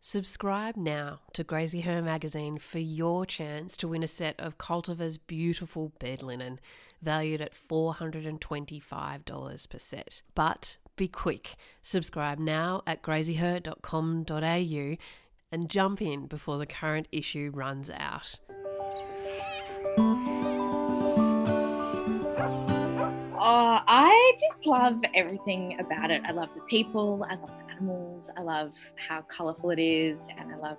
Subscribe now to Graziher magazine for your chance to win a set of Cultiver's beautiful bed linen, valued at $425 per set. But be quick, subscribe now at graziher.com.au and jump in before the current issue runs out. Oh, I just love everything about it. I love the people, I love the animals, I love how colourful it is, and I love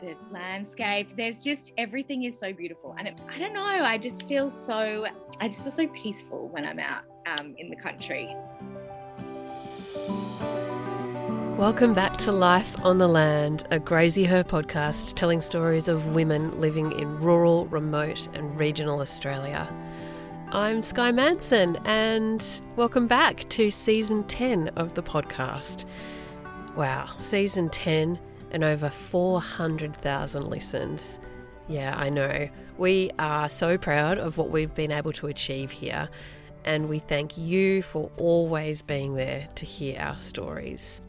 the landscape. There's just everything is so beautiful, and it, I don't know. I just feel so. I just feel so peaceful when I'm out um, in the country. Welcome back to Life on the Land, a Graziher podcast telling stories of women living in rural, remote, and regional Australia. I'm Sky Manson, and welcome back to season 10 of the podcast. Wow, season 10 and over 400,000 listens. Yeah, I know. We are so proud of what we've been able to achieve here, and we thank you for always being there to hear our stories.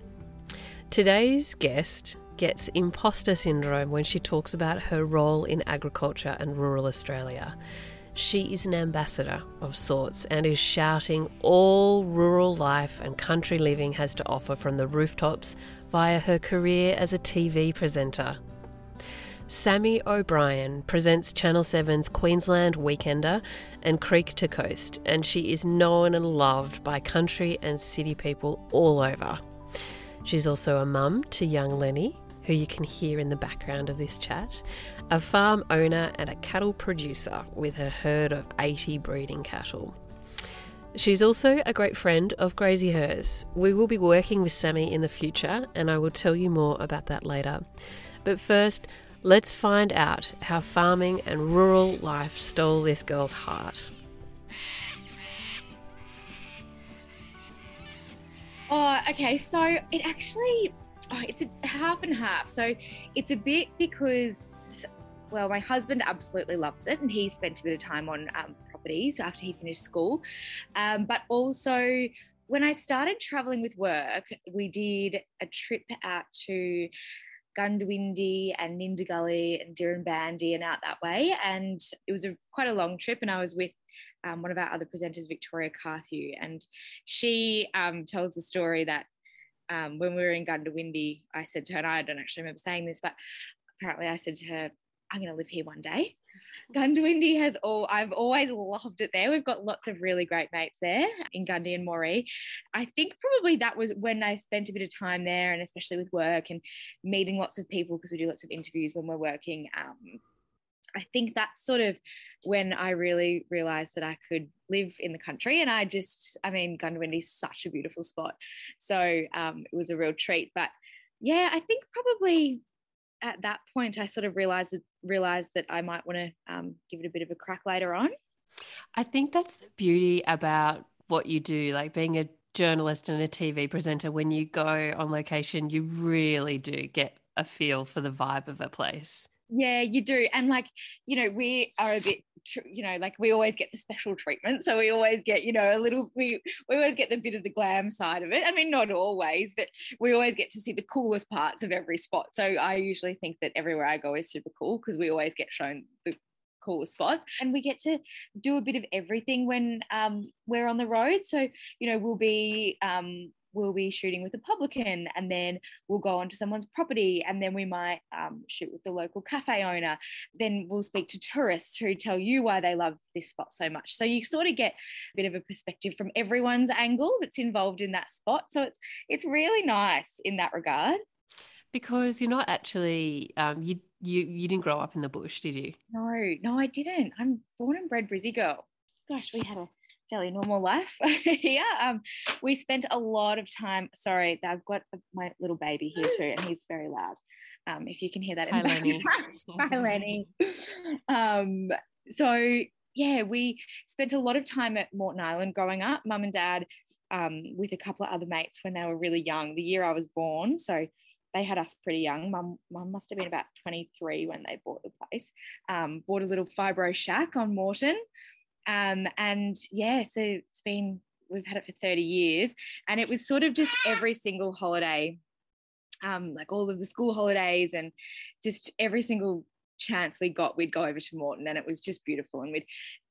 Today's guest gets imposter syndrome when she talks about her role in agriculture and rural Australia. She is an ambassador of sorts and is shouting all rural life and country living has to offer from the rooftops via her career as a TV presenter. Sammy O'Brien presents Channel 7's Queensland Weekender and Creek to Coast, and she is known and loved by country and city people all over. She's also a mum to young Lenny, who you can hear in the background of this chat, a farm owner and a cattle producer with her herd of 80 breeding cattle. She's also a great friend of Graziher's. We will be working with Sammy in the future, and I will tell you more about that later. But first, let's find out how farming and rural life stole this girl's heart. Oh, okay. So it actually, oh, it's a half and half. So it's a bit because, well, my husband absolutely loves it, and he spent a bit of time on um, properties after he finished school. Um, but also, when I started traveling with work, we did a trip out to Goondiwindi and Nindigully and Dirranbandi and out that way. And it was a quite a long trip. And I was with um, one of our other presenters, Victoria Carthew, and she um, tells the story that um, when we were in Goondiwindi, I said to her, and I don't actually remember saying this, but apparently I said to her, I'm going to live here one day. Goondiwindi has all, I've always loved it there. We've got lots of really great mates there in Gundi and Moree. I think probably that was when I spent a bit of time there and especially with work and meeting lots of people because we do lots of interviews when we're working. Um, I think that's sort of when I really realized that I could live in the country. And I just, I mean, Goondiwindi is such a beautiful spot. So um, it was a real treat. But yeah, I think probably at that point I sort of realized that, realized that I might want to um, give it a bit of a crack later on. I think that's the beauty about what you do, like being a journalist and a TV presenter. When you go on location, you really do get a feel for the vibe of a place. Yeah, you do. And like, you know, we are a bit, you know, like we always get the special treatment. So we always get, you know, a little, we, we always get the bit of the glam side of it. I mean, not always, but we always get to see the coolest parts of every spot. So I usually think that everywhere I go is super cool because we always get shown the coolest spots and we get to do a bit of everything when um, we're on the road so you know we'll be um, we'll be shooting with a publican and then we'll go onto someone's property and then we might um, shoot with the local cafe owner. Then we'll speak to tourists who tell you why they love this spot so much. So you sort of get a bit of a perspective from everyone's angle that's involved in that spot. So it's it's really nice in that regard. Because you're not actually um, you you you didn't grow up in the bush did you? No no i didn't. I'm born and bred brizzy girl. Gosh we had a fairly normal life here. Um, we spent a lot of time. Sorry, I've got my little baby here too, and he's very loud. Um, if you can hear that in Hi, the Lenny. Hi, Lenny. Um, so yeah, we spent a lot of time at Moreton Island growing up. Mum and Dad, um, with a couple of other mates when they were really young. The year I was born, so they had us pretty young. Mum, mum must have been about 23 when they bought the place. Um, bought a little fibro shack on Moreton. Um, and yeah, so it's been, we've had it for 30 years. And it was sort of just every single holiday um, like all of the school holidays and just every single chance we got, we'd go over to Moreton and it was just beautiful. And we'd,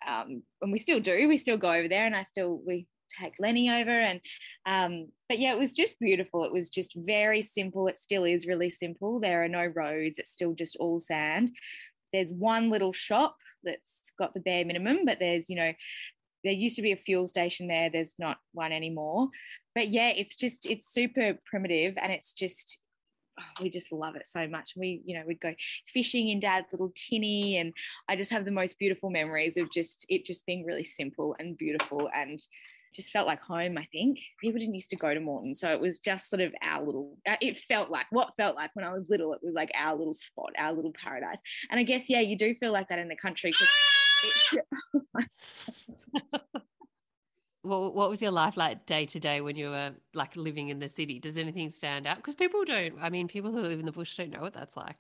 um, and we still do, we still go over there, and I still we take Lenny over, and um, but yeah, it was just beautiful. It was just very simple. It still is really simple. There are no roads. It's still just all sand. There's one little shop that's got the bare minimum, but there's you know there used to be a fuel station there there's not one anymore. But yeah it's just it's super primitive and it's just oh, we just love it so much. We you know we'd go fishing in dad's little tinny and i just have the most beautiful memories of just it just being really simple and beautiful and just felt like home i think people didn't used to go to Moreton. so it was just sort of our little uh, it felt like what felt like when i was little it was like our little spot our little paradise and i guess yeah you do feel like that in the country what was your life like day to day when you were like living in the city? Does anything stand out? Because people don't, I mean, people who live in the bush don't know what that's like.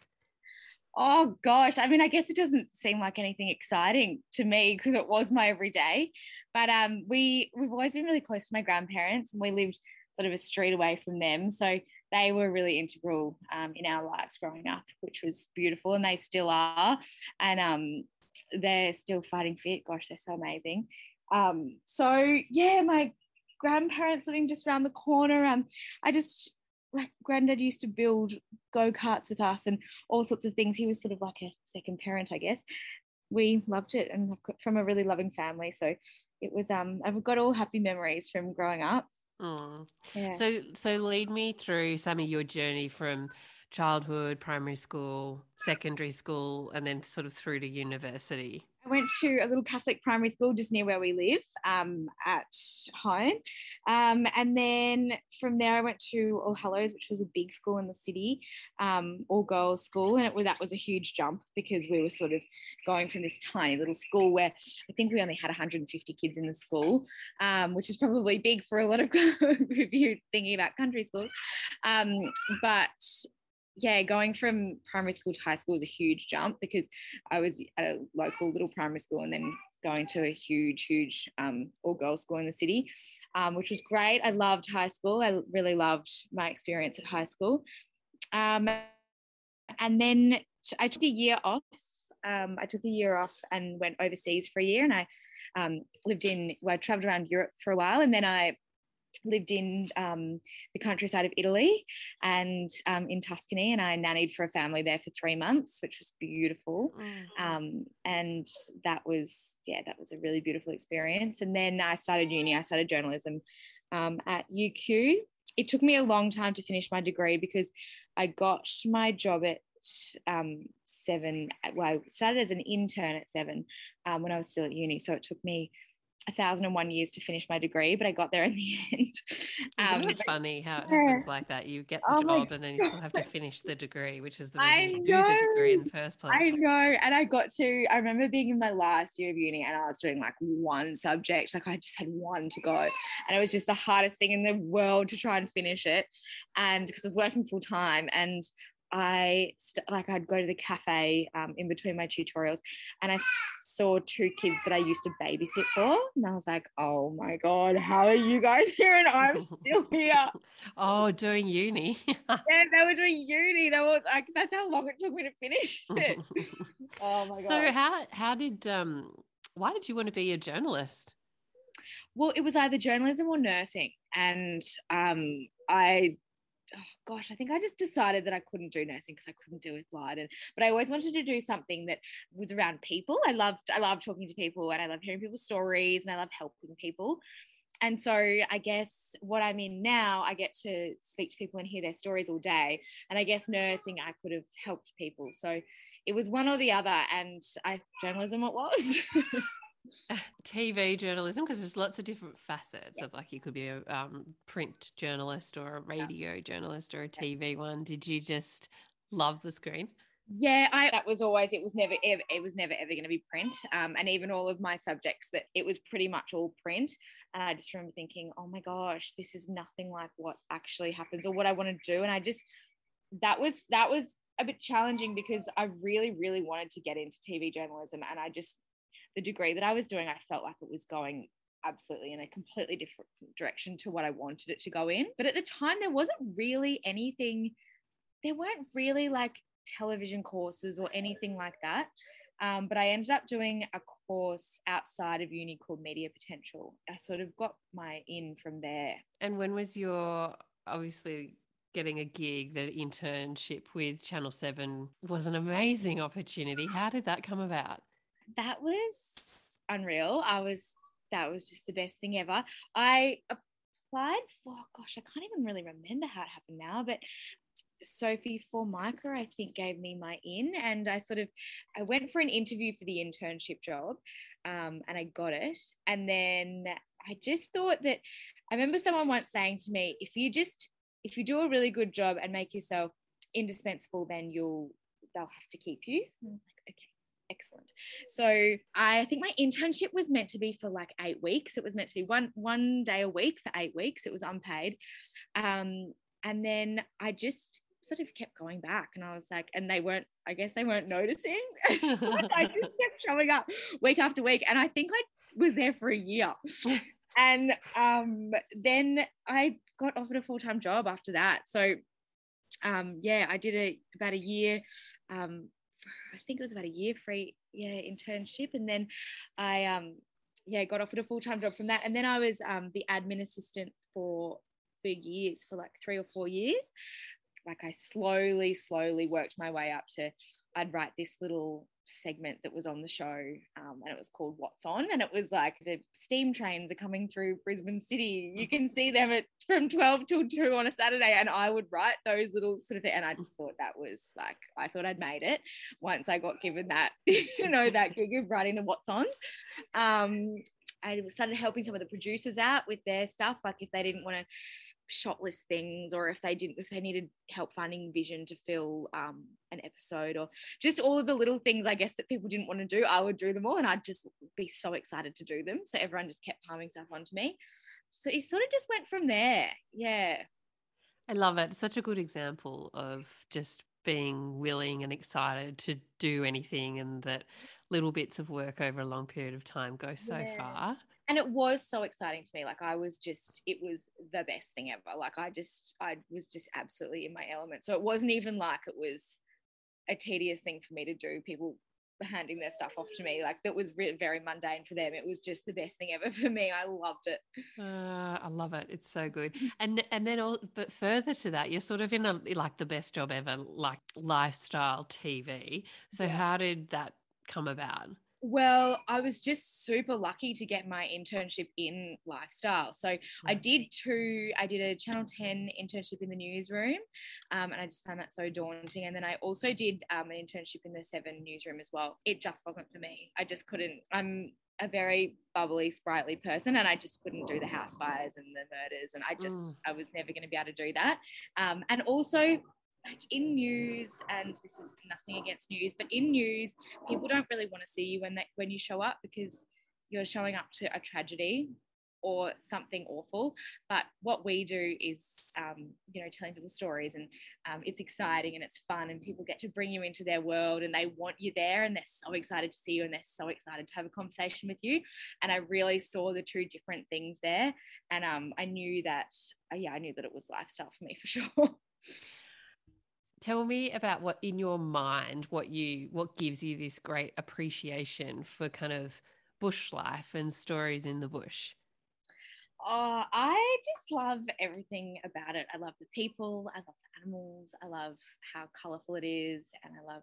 Oh gosh, I mean, I guess it doesn't seem like anything exciting to me because it was my everyday. But um, we we've always been really close to my grandparents, and we lived sort of a street away from them, so they were really integral um, in our lives growing up, which was beautiful, and they still are. And um, they're still fighting fit. Gosh, they're so amazing. Um, so yeah, my grandparents living just around the corner. Um, I just like granddad used to build go-karts with us and all sorts of things. He was sort of like a second parent, I guess. We loved it and from a really loving family. So it was um I've got all happy memories from growing up. Oh. Yeah. So so lead me through some of your journey from childhood, primary school, secondary school, and then sort of through to university? I went to a little Catholic primary school just near where we live um, at home. Um, and then from there, I went to All Hallows, which was a big school in the city, um, all girls school. And it, that was a huge jump because we were sort of going from this tiny little school where I think we only had 150 kids in the school, um, which is probably big for a lot of you thinking about country schools. Um, but yeah, going from primary school to high school was a huge jump because I was at a local little primary school and then going to a huge, huge um, all girls school in the city, um, which was great. I loved high school. I really loved my experience at high school. Um, and then I took a year off. Um, I took a year off and went overseas for a year and I um, lived in, well, I traveled around Europe for a while and then I lived in um, the countryside of Italy and um, in Tuscany, and I nannied for a family there for three months, which was beautiful. Mm-hmm. Um, and that was, yeah, that was a really beautiful experience. And then I started uni, I started journalism um, at UQ. It took me a long time to finish my degree because I got my job at um, seven. Well, I started as an intern at seven um, when I was still at uni. So it took me a thousand and one years to finish my degree, but I got there in the end. Um, Isn't it funny how it happens like that? You get the oh job and then you still have to finish the degree, which is the reason I you know, do the degree in the first place. I know. And I got to, I remember being in my last year of uni and I was doing like one subject, like I just had one to go. And it was just the hardest thing in the world to try and finish it. And because I was working full time and I st- like I'd go to the cafe um, in between my tutorials, and I saw two kids that I used to babysit for, and I was like, "Oh my god, how are you guys here?" And I'm still here. oh, doing uni. yeah, they were doing uni. They were like, that's how long it took me to finish it. oh my god. So how how did um why did you want to be a journalist? Well, it was either journalism or nursing, and um I oh gosh, I think I just decided that I couldn't do nursing because I couldn't do it blind. And but I always wanted to do something that was around people. I loved I love talking to people and I love hearing people's stories and I love helping people. And so I guess what I'm in now, I get to speak to people and hear their stories all day. And I guess nursing, I could have helped people. So it was one or the other, and I journalism it was. TV journalism because there's lots of different facets yeah. of like you could be a um, print journalist or a radio yeah. journalist or a TV one. Did you just love the screen? Yeah, I that was always it was never ever it was never ever going to be print. Um, and even all of my subjects that it was pretty much all print. And I just remember thinking, oh my gosh, this is nothing like what actually happens or what I want to do. And I just that was that was a bit challenging because I really, really wanted to get into TV journalism and I just the degree that I was doing, I felt like it was going absolutely in a completely different direction to what I wanted it to go in. But at the time, there wasn't really anything there weren't really like television courses or anything like that. Um, but I ended up doing a course outside of uni called Media Potential. I sort of got my in from there. And when was your obviously getting a gig, the internship with Channel 7 was an amazing opportunity. How did that come about? That was unreal. I was, that was just the best thing ever. I applied for, gosh, I can't even really remember how it happened now, but Sophie Formica, I think, gave me my in, and I sort of I went for an interview for the internship job, um, and I got it. And then I just thought that I remember someone once saying to me, if you just if you do a really good job and make yourself indispensable, then you'll they'll have to keep you. And I was like, excellent. So I think my internship was meant to be for like eight weeks. It was meant to be one one day a week for eight weeks. It was unpaid. Um, and then I just sort of kept going back and I was like, and they weren't, I guess they weren't noticing. I just kept showing up week after week. And I think I was there for a year. and um, then I got offered a full time job after that. So um, yeah, I did a about a year. Um, I think it was about a year free yeah internship, and then I um, yeah got offered a full time job from that. And then I was um, the admin assistant for for years, for like three or four years. Like I slowly, slowly worked my way up to I'd write this little segment that was on the show um, and it was called What's On and it was like the steam trains are coming through Brisbane City. You can see them at from 12 till 2 on a Saturday and I would write those little sort of and I just thought that was like I thought I'd made it once I got given that you know that gig of writing the What's On. Um, I started helping some of the producers out with their stuff like if they didn't want to shot list things or if they didn't if they needed help finding vision to fill um, an episode or just all of the little things i guess that people didn't want to do i would do them all and i'd just be so excited to do them. So everyone just kept palming stuff onto me. So it sort of just went from there. Yeah. I love it. Such a good example of just being willing and excited to do anything and that little bits of work over a long period of time go so yeah. far and it was so exciting to me. Like i was just it was the best thing ever. Like i just i was just absolutely in my element. So it wasn't even like it was a tedious thing for me to do people handing their stuff off to me. Like that was re- very mundane for them. It was just the best thing ever for me. I loved it. Uh, i love it. It's so good. And and then all but further to that you're sort of in a like the best job ever like lifestyle tv so yeah. how did that come about well, I was just super lucky to get my internship in lifestyle. So I did two, I did a Channel 10 internship in the newsroom, um, and I just found that so daunting. And then I also did um, an internship in the Seven newsroom as well. It just wasn't for me. I just couldn't, I'm a very bubbly, sprightly person, and I just couldn't do the house fires and the murders. And I just, mm. I was never going to be able to do that. Um, and also, like in news, and this is nothing against news, but in news, people don't really want to see you when they, when you show up because you're showing up to a tragedy or something awful. But what we do is, um, you know, telling people stories, and um, it's exciting and it's fun, and people get to bring you into their world, and they want you there, and they're so excited to see you, and they're so excited to have a conversation with you. And I really saw the two different things there, and um, I knew that, uh, yeah, I knew that it was lifestyle for me for sure. Tell me about what in your mind what you what gives you this great appreciation for kind of bush life and stories in the bush? Oh i just love everything about it. I love the people i love the animals i love how colorful it is and i love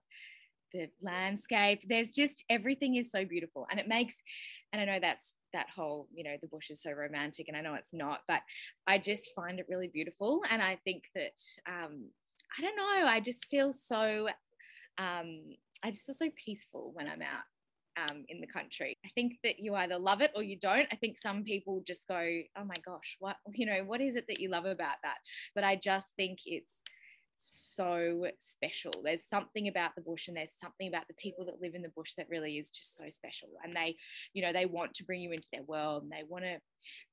the landscape. There's just everything is so beautiful and it makes and i know that's that whole you know the bush is so romantic and i know it's not but i just find it really beautiful and i think that um, I don't know. I just feel so, um, I just feel so peaceful when I'm out um, in the country. I think that you either love it or you don't. I think some people just go, oh my gosh, what, you know, what is it that you love about that? But I just think it's so special. There's something about the bush and there's something about the people that live in the bush that really is just so special. And they, you know, they want to bring you into their world and they want to,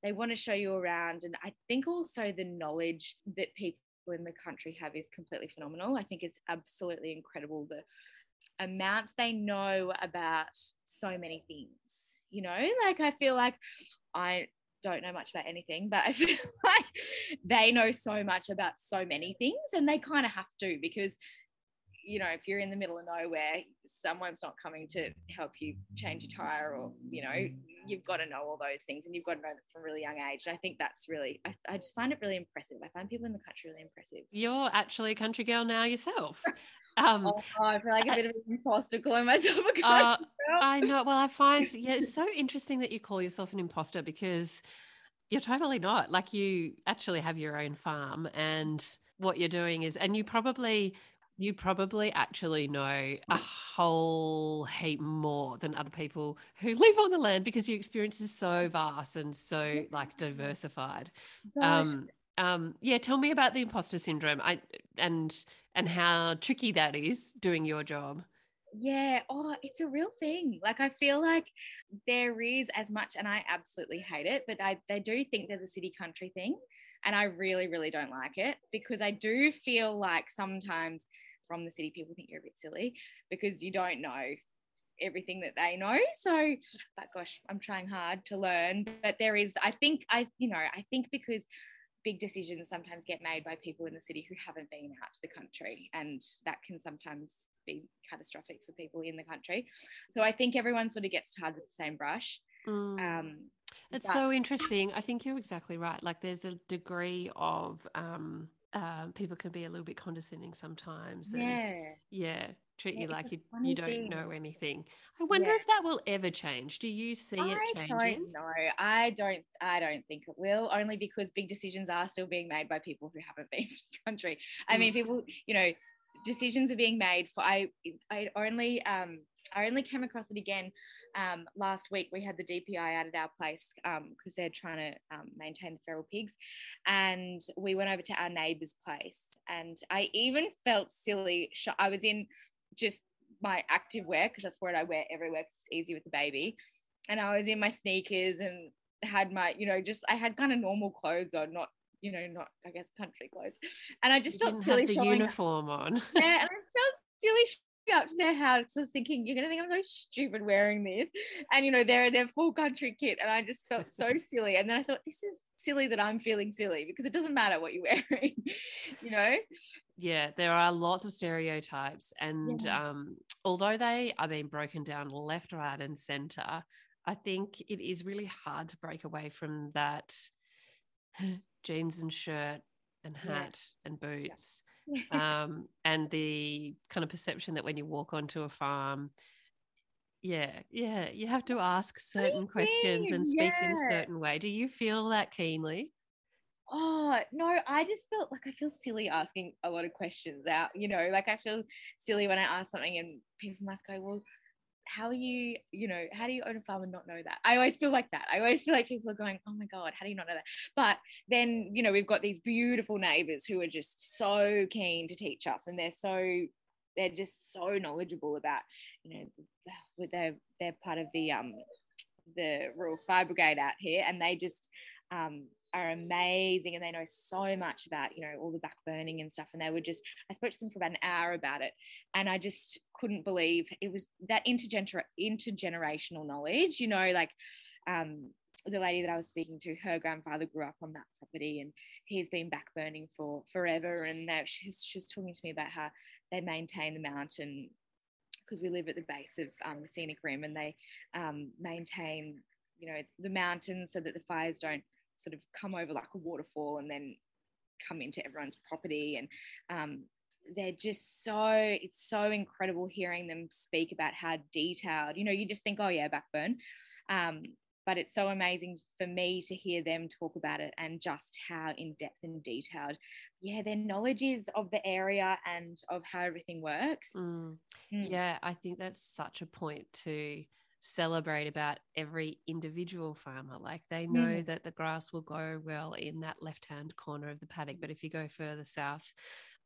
they want to show you around. And I think also the knowledge that people in the country have is completely phenomenal. I think it's absolutely incredible the amount they know about so many things. You know, like I feel like I don't know much about anything, but I feel like they know so much about so many things and they kind of have to because you know, if you're in the middle of nowhere, someone's not coming to help you change your tire or, you know, you've got to know all those things and you've got to know them from a really young age. And I think that's really, I, I just find it really impressive. I find people in the country really impressive. You're actually a country girl now yourself. Um, oh, I feel like a bit of an imposter calling myself a country uh, girl. I know. Well, I find, yeah, it's so interesting that you call yourself an imposter because you're totally not. Like you actually have your own farm and what you're doing is, and you probably you probably actually know a whole heap more than other people who live on the land because your experience is so vast and so like diversified. Um, um, yeah, tell me about the imposter syndrome. I and and how tricky that is doing your job. Yeah, oh, it's a real thing. Like I feel like there is as much, and I absolutely hate it, but I they do think there's a city country thing. And I really, really don't like it because I do feel like sometimes from the city people think you're a bit silly because you don't know everything that they know. So, but gosh, I'm trying hard to learn. But there is, I think, I, you know, I think because big decisions sometimes get made by people in the city who haven't been out to the country, and that can sometimes be catastrophic for people in the country. So I think everyone sort of gets tarred with the same brush. Mm. Um, it's but- so interesting. I think you're exactly right. Like there's a degree of um, um, people can be a little bit condescending sometimes. And, yeah. Yeah. Treat yeah, you like you, you don't thing. know anything. I wonder yeah. if that will ever change. Do you see I it changing? No, I don't. I don't think it will. Only because big decisions are still being made by people who haven't been to the country. I mean, mm. people. You know, decisions are being made for. I. I only. Um. I only came across it again um, last week we had the DPI out at our place because um, they're trying to um, maintain the feral pigs, and we went over to our neighbour's place, and I even felt silly. I was in just my active wear because that's what I wear everywhere. It's easy with the baby, and I was in my sneakers and had my, you know, just I had kind of normal clothes on, not you know, not I guess country clothes, and I just you felt silly. Have the uniform on. yeah, and I felt silly up to their house because I was thinking, you're gonna think I'm so stupid wearing this. And you know, they're in their full country kit. And I just felt so silly. And then I thought, this is silly that I'm feeling silly because it doesn't matter what you're wearing, you know? Yeah, there are lots of stereotypes. And yeah. um, although they are being broken down left, right, and center, I think it is really hard to break away from that jeans and shirt and hat yeah. and boots um, and the kind of perception that when you walk onto a farm, yeah, yeah, you have to ask certain questions and speak yeah. in a certain way. Do you feel that keenly? Oh, no, I just felt like I feel silly asking a lot of questions out, you know, like I feel silly when I ask something and people must go, well, how are you, you know, how do you own a farm and not know that? I always feel like that. I always feel like people are going, oh my God, how do you not know that? But then, you know, we've got these beautiful neighbors who are just so keen to teach us and they're so, they're just so knowledgeable about, you know, they're, they're part of the, um, the Rural Fire Brigade out here and they just, um, are amazing and they know so much about you know all the back burning and stuff and they were just i spoke to them for about an hour about it and i just couldn't believe it was that intergener- intergenerational knowledge you know like um the lady that I was speaking to, her grandfather grew up on that property and he's been back burning for forever. And that she, she was talking to me about how they maintain the mountain because we live at the base of um, the scenic rim and they um, maintain, you know, the mountain so that the fires don't sort of come over like a waterfall and then come into everyone's property and um, they're just so it's so incredible hearing them speak about how detailed you know you just think oh yeah backburn um, but it's so amazing for me to hear them talk about it and just how in depth and detailed yeah their knowledge is of the area and of how everything works mm. Mm. yeah i think that's such a point to celebrate about every individual farmer. Like they know mm. that the grass will grow well in that left hand corner of the paddock. But if you go further south,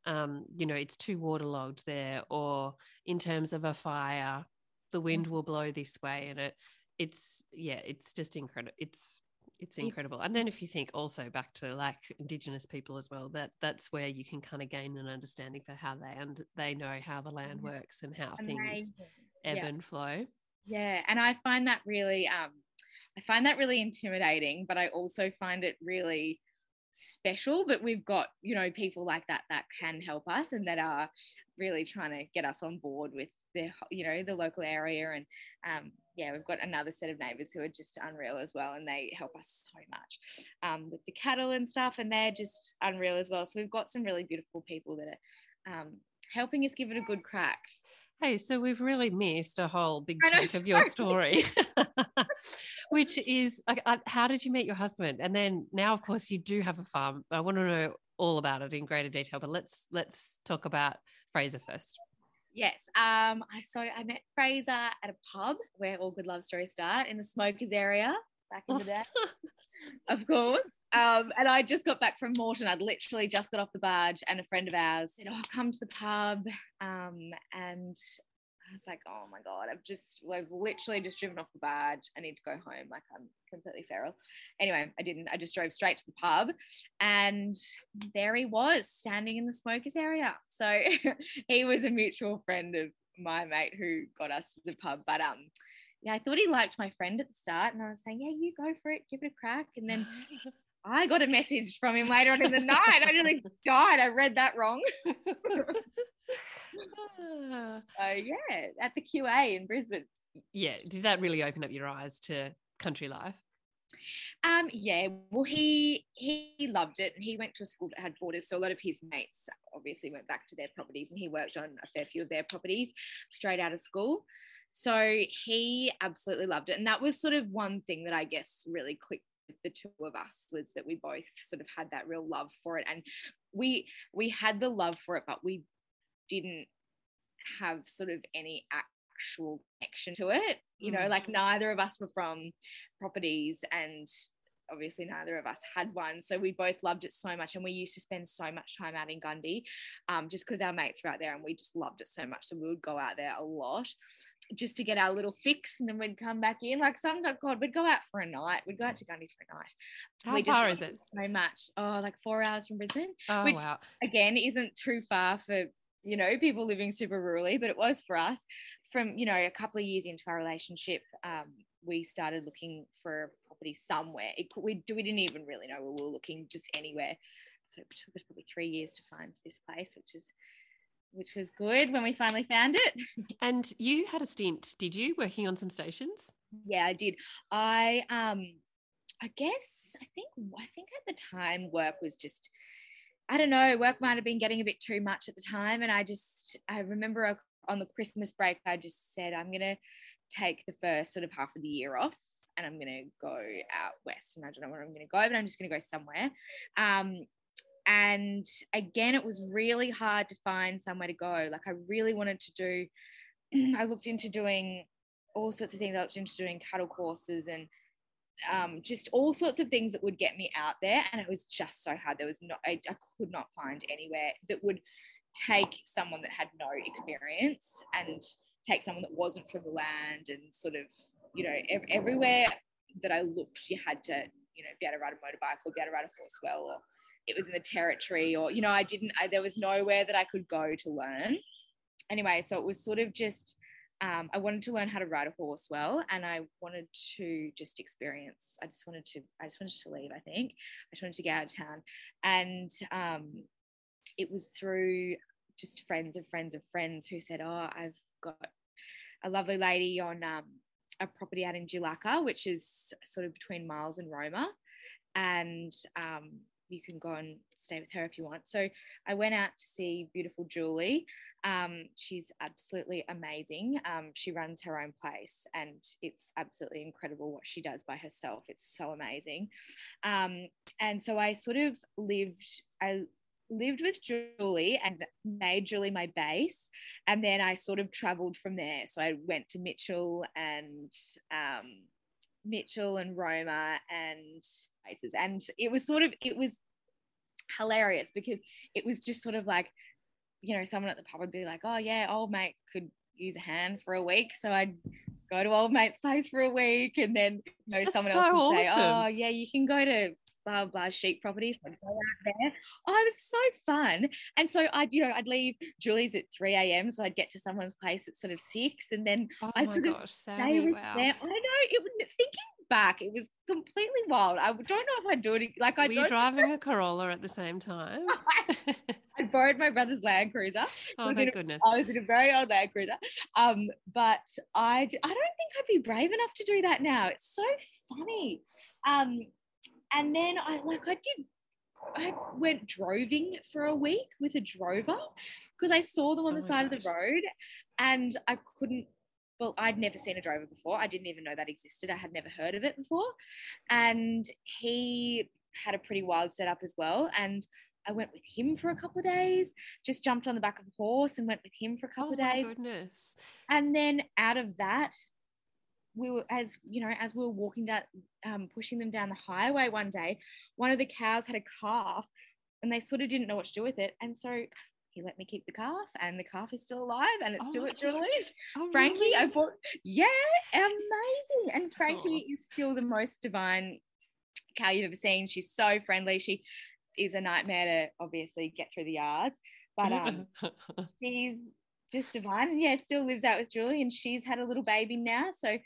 um, you know, it's too waterlogged there, or in terms of a fire, the wind mm. will blow this way. And it, it's, yeah, it's just incredible. It's, it's incredible. And then if you think also back to like indigenous people as well, that that's where you can kind of gain an understanding for how they and they know how the land works and how Amazing. things ebb yeah. and flow. Yeah, and I find that really um, I find that really intimidating, but I also find it really special that we've got you know people like that that can help us and that are really trying to get us on board with the you know the local area and um, yeah we've got another set of neighbors who are just unreal as well and they help us so much um, with the cattle and stuff and they're just unreal as well. So we've got some really beautiful people that are um, helping us give it a good crack Hey, so we've really missed a whole big chunk of your story, which is uh, how did you meet your husband? And then now, of course, you do have a farm. I want to know all about it in greater detail, but let's let's talk about Fraser first. Yes. Um, I so I met Fraser at a pub where all good love stories start in the smokers area back in the day. of course. Um, and I just got back from Moreton. I'd literally just got off the barge, and a friend of ours said, "Oh, come to the pub." Um, and I was like, "Oh my god, I've just, I've literally just driven off the barge. I need to go home. Like I'm completely feral." Anyway, I didn't. I just drove straight to the pub, and there he was, standing in the smokers area. So he was a mutual friend of my mate who got us to the pub. But um, yeah, I thought he liked my friend at the start, and I was saying, yeah, you go for it, give it a crack. And then I got a message from him later on in the night. I nearly died. I read that wrong. so yeah, at the QA in Brisbane. Yeah, did that really open up your eyes to country life? Um, yeah, well, he he loved it, and he went to a school that had boarders, so a lot of his mates obviously went back to their properties, and he worked on a fair few of their properties straight out of school. So he absolutely loved it. And that was sort of one thing that I guess really clicked with the two of us was that we both sort of had that real love for it. And we we had the love for it, but we didn't have sort of any actual connection to it. You know, mm-hmm. like neither of us were from properties and obviously neither of us had one. So we both loved it so much. And we used to spend so much time out in Gundy um, just because our mates were out there and we just loved it so much. So we would go out there a lot just to get our little fix and then we'd come back in. Like sometimes, God, we'd go out for a night. We'd go out to Gundy for a night. How we far is it? So much. Oh, like four hours from Brisbane. Oh, which wow. again isn't too far for, you know, people living super rurally, but it was for us. From, you know, a couple of years into our relationship, um, we started looking for a property somewhere. It, we, we didn't even really know we were looking just anywhere. So it took us probably three years to find this place, which is which was good when we finally found it. And you had a stint, did you, working on some stations? Yeah, I did. I um I guess I think I think at the time work was just I don't know, work might have been getting a bit too much at the time and I just I remember on the Christmas break I just said I'm going to take the first sort of half of the year off and I'm going to go out west. And I don't know where I'm going to go but I'm just going to go somewhere. Um and again it was really hard to find somewhere to go. Like i really wanted to do i looked into doing all sorts of things. I looked into doing cattle courses and um, just all sorts of things that would get me out there. And it was just so hard. There was not I, I could not find anywhere that would take someone that had no experience and take someone that wasn't from the land and sort of you know ev- everywhere that i looked you had to you know be able to ride a motorbike or be able to ride a horse well or it was in the territory or you know i didn't I, there was nowhere that i could go to learn. Anyway so it was sort of just um, i wanted to learn how to ride a horse well and i wanted to just experience i just wanted to i just wanted to leave i think. I just wanted to get out of town. And um, it was through just friends of friends of friends who said oh i've got a lovely lady on um, a property out in Julaka, which is sort of between Miles and Roma. And um, you can go and stay with her if you want. So I went out to see beautiful Julie. Um, she's absolutely amazing. Um, she runs her own place and it's absolutely incredible what she does by herself. It's so amazing. Um, and so I sort of lived, I lived with Julie and made Julie my base. And then I sort of traveled from there. So I went to Mitchell and um, Mitchell and Roma and places. And it was sort of, it was hilarious because it was just sort of like, you know, someone at the pub would be like, oh, yeah, old mate could use a hand for a week. So I'd go to old mate's place for a week. And then, you know, That's someone so else would awesome. say, oh, yeah, you can go to blah blah sheep properties. So I'd go out there. Oh, it was so fun. And so I'd, you know, I'd leave Julie's at 3 a.m. So I'd get to someone's place at sort of six. And then oh I'd sort gosh, of Sammy, stay with wow. them. I know it would thinking back, it was completely wild. I don't know if I'd do it. Like I were you driving a Corolla at the same time? I borrowed my brother's Land Cruiser. Oh, thank goodness. I was in a very old Land Cruiser. Um, but I, I don't think I'd be brave enough to do that now. It's so funny. Um, and then I like I did I went droving for a week with a drover because I saw them on oh the side gosh. of the road and I couldn't well, I'd never seen a drover before. I didn't even know that existed. I had never heard of it before. And he had a pretty wild setup as well. And I went with him for a couple of days, just jumped on the back of a horse and went with him for a couple oh of days. goodness. And then out of that, we were as you know as we were walking down um, pushing them down the highway one day one of the cows had a calf and they sort of didn't know what to do with it and so he let me keep the calf and the calf is still alive and it's oh still at Julie's. Oh, Frankie, really? I bought, yeah, amazing. And Frankie oh. is still the most divine cow you've ever seen. She's so friendly. She is a nightmare to obviously get through the yards, but um, she's just divine. And yeah, still lives out with Julie and she's had a little baby now. So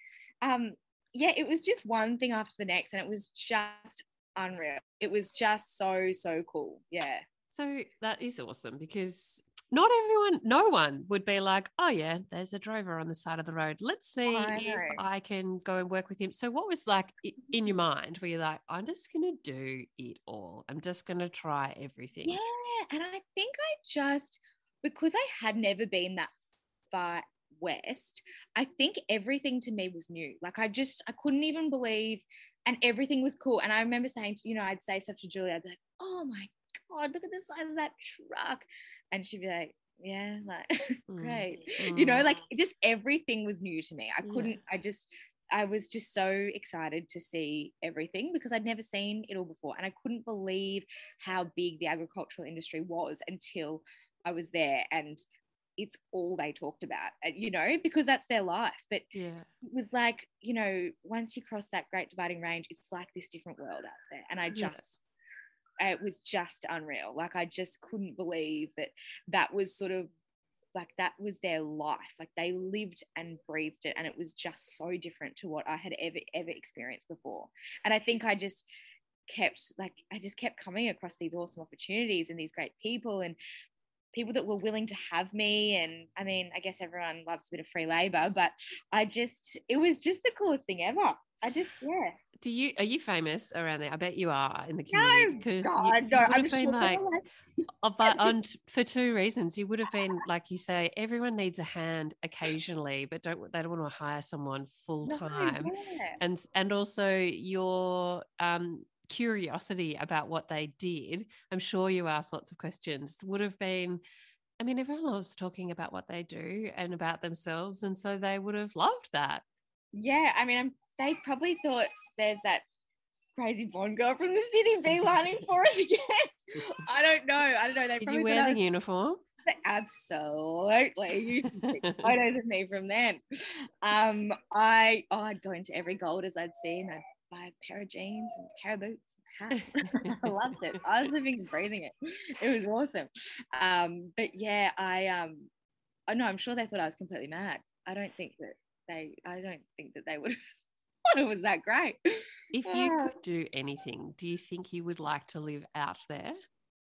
um, yeah, it was just one thing after the next, and it was just unreal. It was just so so cool. Yeah. So that is awesome because not everyone, no one would be like, oh yeah, there's a drover on the side of the road. Let's see I if I can go and work with him. So what was like in your mind? Were you like, I'm just gonna do it all. I'm just gonna try everything. Yeah, and I think I just because I had never been that far west i think everything to me was new like i just i couldn't even believe and everything was cool and i remember saying you know i'd say stuff to julia i'd be like oh my god look at the size of that truck and she'd be like yeah like mm, great mm. you know like just everything was new to me i couldn't yeah. i just I was just so excited to see everything because I'd never seen it all before. And I couldn't believe how big the agricultural industry was until I was there. And it's all they talked about, uh, you know, because that's their life. But yeah, it was like, you know, once you cross that great dividing range, it's like this different world out there. And I just, yeah. it was just unreal. Like, I just couldn't believe that that was sort of like that was their life. Like, they lived and breathed it. And it was just so different to what I had ever, ever experienced before. And I think I just, kept like I just kept coming across these awesome opportunities and these great people and people that were willing to have me and i mean i guess everyone loves a bit of free labor but i just it was just the coolest thing ever. I just yeah. Do you are you famous around there? I bet you are in the community because no, you, no, i'm sure like, uh, but on for two reasons. You would have been like you say everyone needs a hand occasionally but don't they don't want to hire someone full time no, yeah. and and also your um curiosity about what they did, I'm sure you asked lots of questions, would have been I mean, everyone loves talking about what they do and about themselves. And so they would have loved that. Yeah. I mean, I'm, they probably thought there's that crazy Bond girl from the city beelining for us again. I don't know. I don't know. They Did you wear the was, uniform? Absolutely. You can see photos of me from then. Um, I oh, I'd go into every gold as I'd see and I'd buy a pair of jeans and a pair of boots and a hat. I loved it. I was living and breathing it. It was awesome. Um, but yeah, I um I know I'm sure they thought I was completely mad. I don't think that they I don't think that they would have thought it was that great. If you could do anything, do you think you would like to live out there?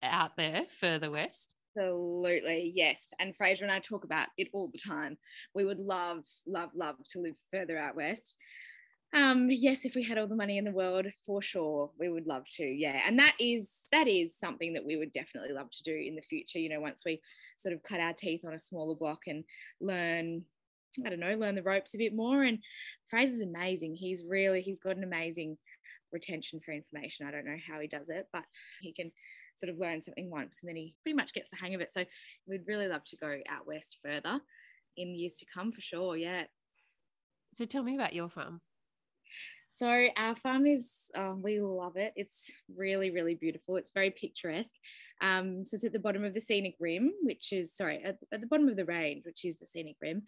Out there further west? Absolutely, yes. And Fraser and I talk about it all the time. We would love, love, love to live further out west. Um, yes, if we had all the money in the world, for sure, we would love to. Yeah, and that is that is something that we would definitely love to do in the future. You know, once we sort of cut our teeth on a smaller block and learn, I don't know, learn the ropes a bit more. And Fraser's amazing. He's really he's got an amazing retention for information. I don't know how he does it, but he can sort of learn something once and then he pretty much gets the hang of it. So we'd really love to go out west further in years to come for sure. Yeah. So tell me about your farm. So our farm is, oh, we love it. It's really, really beautiful. It's very picturesque. Um, so it's at the bottom of the scenic rim, which is, sorry, at, at the bottom of the range, which is the scenic rim.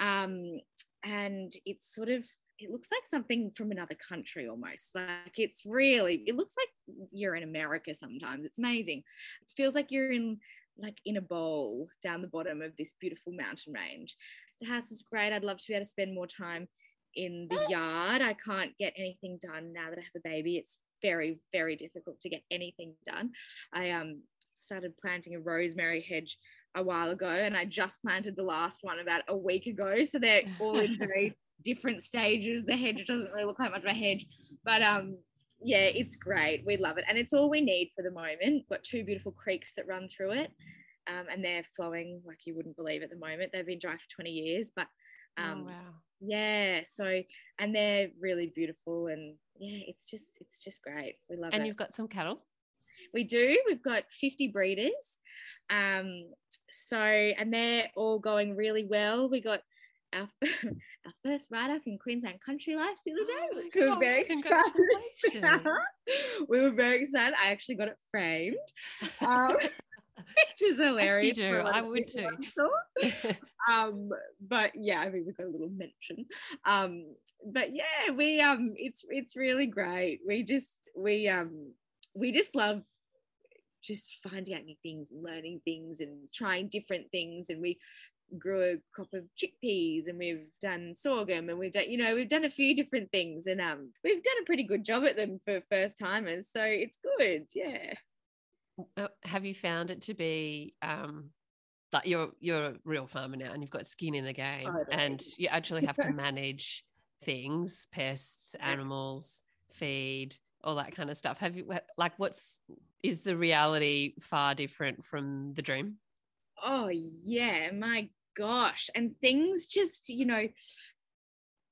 Um, and it's sort of, it looks like something from another country almost. Like it's really, it looks like you're in America sometimes. It's amazing. It feels like you're in like in a bowl down the bottom of this beautiful mountain range. The house is great. I'd love to be able to spend more time in the yard. I can't get anything done now that I have a baby. It's very, very difficult to get anything done. I um started planting a rosemary hedge a while ago and I just planted the last one about a week ago. So they're all in very different stages. The hedge doesn't really look like much of a hedge, but um yeah, it's great. We love it. And it's all we need for the moment. Got two beautiful creeks that run through it. Um, and they're flowing like you wouldn't believe at the moment. They've been dry for 20 years, but Oh, um, wow. Yeah. So and they're really beautiful, and yeah, it's just it's just great. We love And it. you've got some cattle. We do. We've got 50 breeders. Um, so and they're all going really well. We got our, our first write up in Queensland Country Life the other day, Oh we were very excited. congratulations. we were very excited. I actually got it framed. Um, which is hilarious. do. for a I would too. Um but yeah i mean we've got a little mention um but yeah we um it's it's really great we just we um we just love just finding out new things and learning things and trying different things and we grew a crop of chickpeas and we've done sorghum and we've done you know we've done a few different things and um we've done a pretty good job at them for first timers so it's good yeah Have you found it to be um, like you're you're a real farmer now and you've got skin in the game and you actually have to manage things, pests, animals, feed, all that kind of stuff. Have you like what's is the reality far different from the dream? Oh yeah, my gosh. And things just, you know,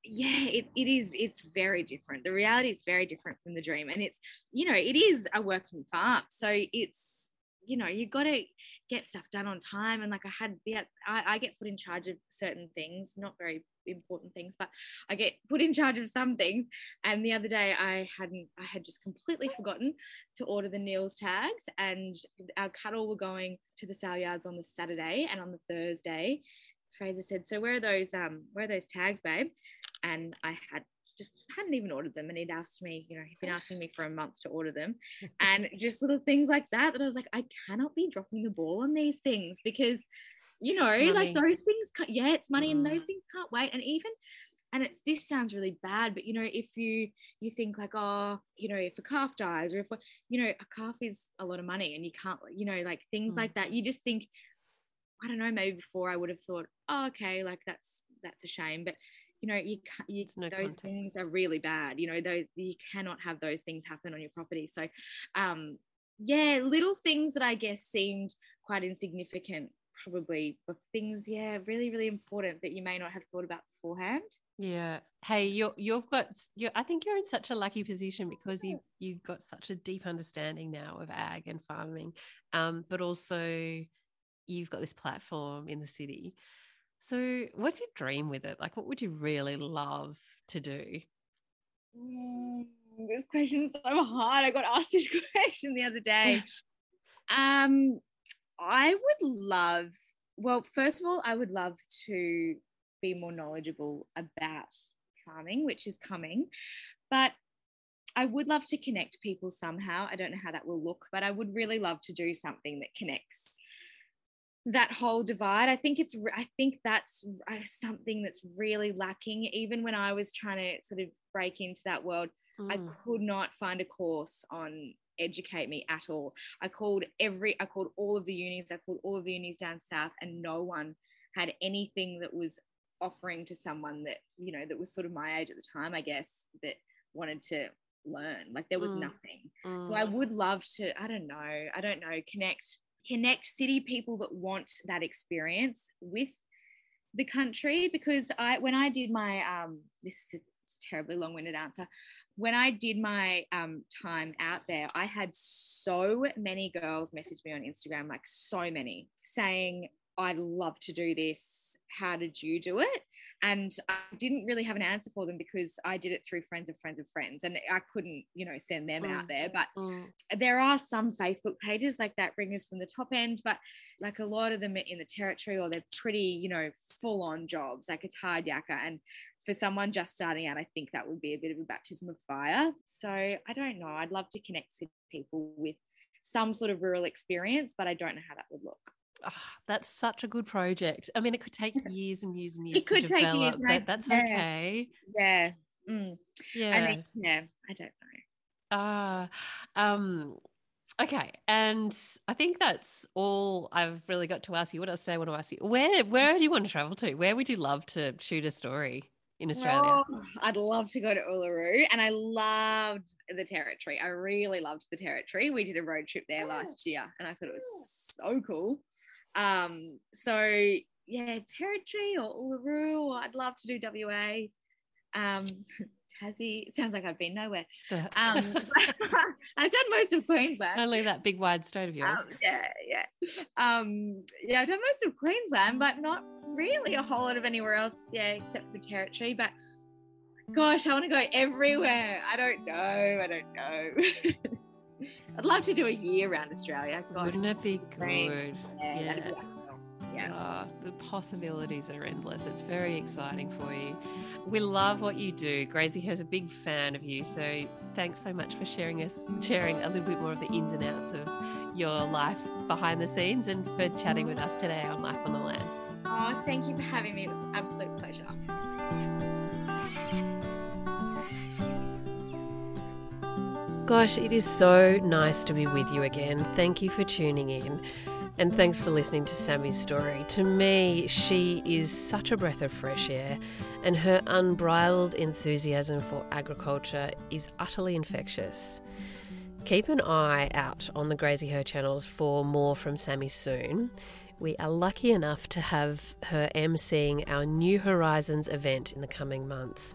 yeah, it, it is, it's very different. The reality is very different from the dream. And it's, you know, it is a working farm. So it's, you know, you got to get stuff done on time. And like I had the, I, I get put in charge of certain things, not very important things, but I get put in charge of some things. And the other day I hadn't, I had just completely forgotten to order the NLIS tags and our cattle were going to the sale yards on the Saturday and on the Thursday. Fraser said, "So where are those? Um, where are those tags, babe?" And I had just hadn't even ordered them, and he'd asked me, you know, he'd been asking me for a month to order them, and just little things like that. That I was like, I cannot be dropping the ball on these things because, you know, like those things, yeah, it's money, and Mm. those things can't wait. And even and it's this sounds really bad but you know if you you think like oh you know if a calf dies or if you know a calf is a lot of money and you can't you know like things Mm. like that you just think i don't know maybe before i would have thought oh okay like that's that's a shame but you know you can't you, no those context. things are really bad you know those you cannot have those things happen on your property so um yeah little things that i guess seemed quite insignificant probably but things yeah really really important that you may not have thought about beforehand Yeah. Hey, you're you've got s- you I think you're in such a lucky position because you you've got such a deep understanding now of ag and farming. Um, but also you've got this platform in the city. So what's your dream with it? Like what would you really love to do? Mm, this question is so hard. I got asked this question the other day. um, I would love, well, first of all, I would love to be more knowledgeable about farming, which is coming. But I would love to connect people somehow. I don't know how that will look, but I would really love to do something that connects that whole divide. I think it's, I think that's something that's really lacking. Even when I was trying to sort of break into that world, I Mm. could not find a course on educate me at all. I called every, I called all of the unis, I called all of the unis down south, and no one had anything that was offering to someone that, you know, that was sort of my age at the time, I guess, that wanted to learn. Like there was Mm. nothing. So I Mm. would love to, I don't know, I don't know, connect connect city people that want that experience with the country because I when I did my um this is a terribly long-winded answer. When I did my um time out there, I had so many girls message me on Instagram, like so many, saying, I'd love to do this. How did you do it? And I didn't really have an answer for them because I did it through friends of friends of friends and I couldn't, you know, send them out Mm. there. But Mm. there are some Facebook pages like that Ringers from the top end, but like a lot of them are in the territory or they're pretty, you know, full on jobs. Like it's hard yakka. And for someone just starting out, I think that would be a bit of a baptism of fire. So I don't know. I'd love to connect people with some sort of rural experience, but I don't know how that would look. Oh, that's such a good project. I mean, it could take years and years and years it could to take develop, years, but that's yeah. okay. Yeah. Mm. Yeah. I mean, yeah, I don't know. Ah, um, okay. And I think that's all I've really got to ask you. What else do I want to ask you? Where where do you want to travel to? Where would you love to shoot a story in Australia? Oh, I'd love to go to Uluru, and I loved the territory. I really loved the territory. We did a road trip there last year, and I thought it was so cool. Um, so yeah, territory or Uluru, or I'd love to do WA. Um, Tassie sounds like I've been nowhere. Um, I've done most of Queensland. Only that big wide state of yours. Um, yeah, yeah. Um, yeah, I've done most of Queensland, but not really a whole lot of anywhere else, yeah, except for territory. But gosh, I want to go everywhere. I don't know. I don't know. I'd love to do a year around Australia. Gosh, Wouldn't it be great. good? yeah, that'd be yeah. Ah, the possibilities are endless. It's very exciting for you. We love what you do. Graziher is a big fan of you. So thanks so much for sharing us, sharing a little bit more of the ins and outs of your life behind the scenes and for chatting with us today on Life on the Land. Oh, thank you for having me. It was an absolute pleasure. Gosh, it is so nice to be with you again. Thank you for tuning in. And thanks for listening to Sammy's story. To me, she is such a breath of fresh air, and her unbridled enthusiasm for agriculture is utterly infectious. Keep an eye out on the Graziher channels for more from Sammy soon. We are lucky enough to have her emceeing our New Horizons event in the coming months.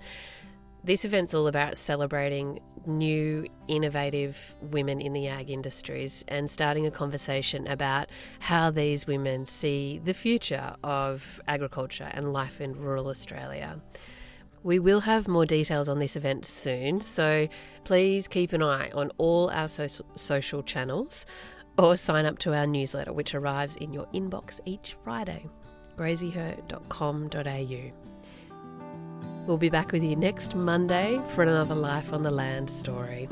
This event's all about celebrating new, innovative women in the ag industries and starting a conversation about how these women see the future of agriculture and life in rural Australia. We will have more details on this event soon, so please keep an eye on all our so- social channels or sign up to our newsletter, which arrives in your inbox each Friday. graziher.com.au. We'll be back with you next Monday for another Life on the Land story.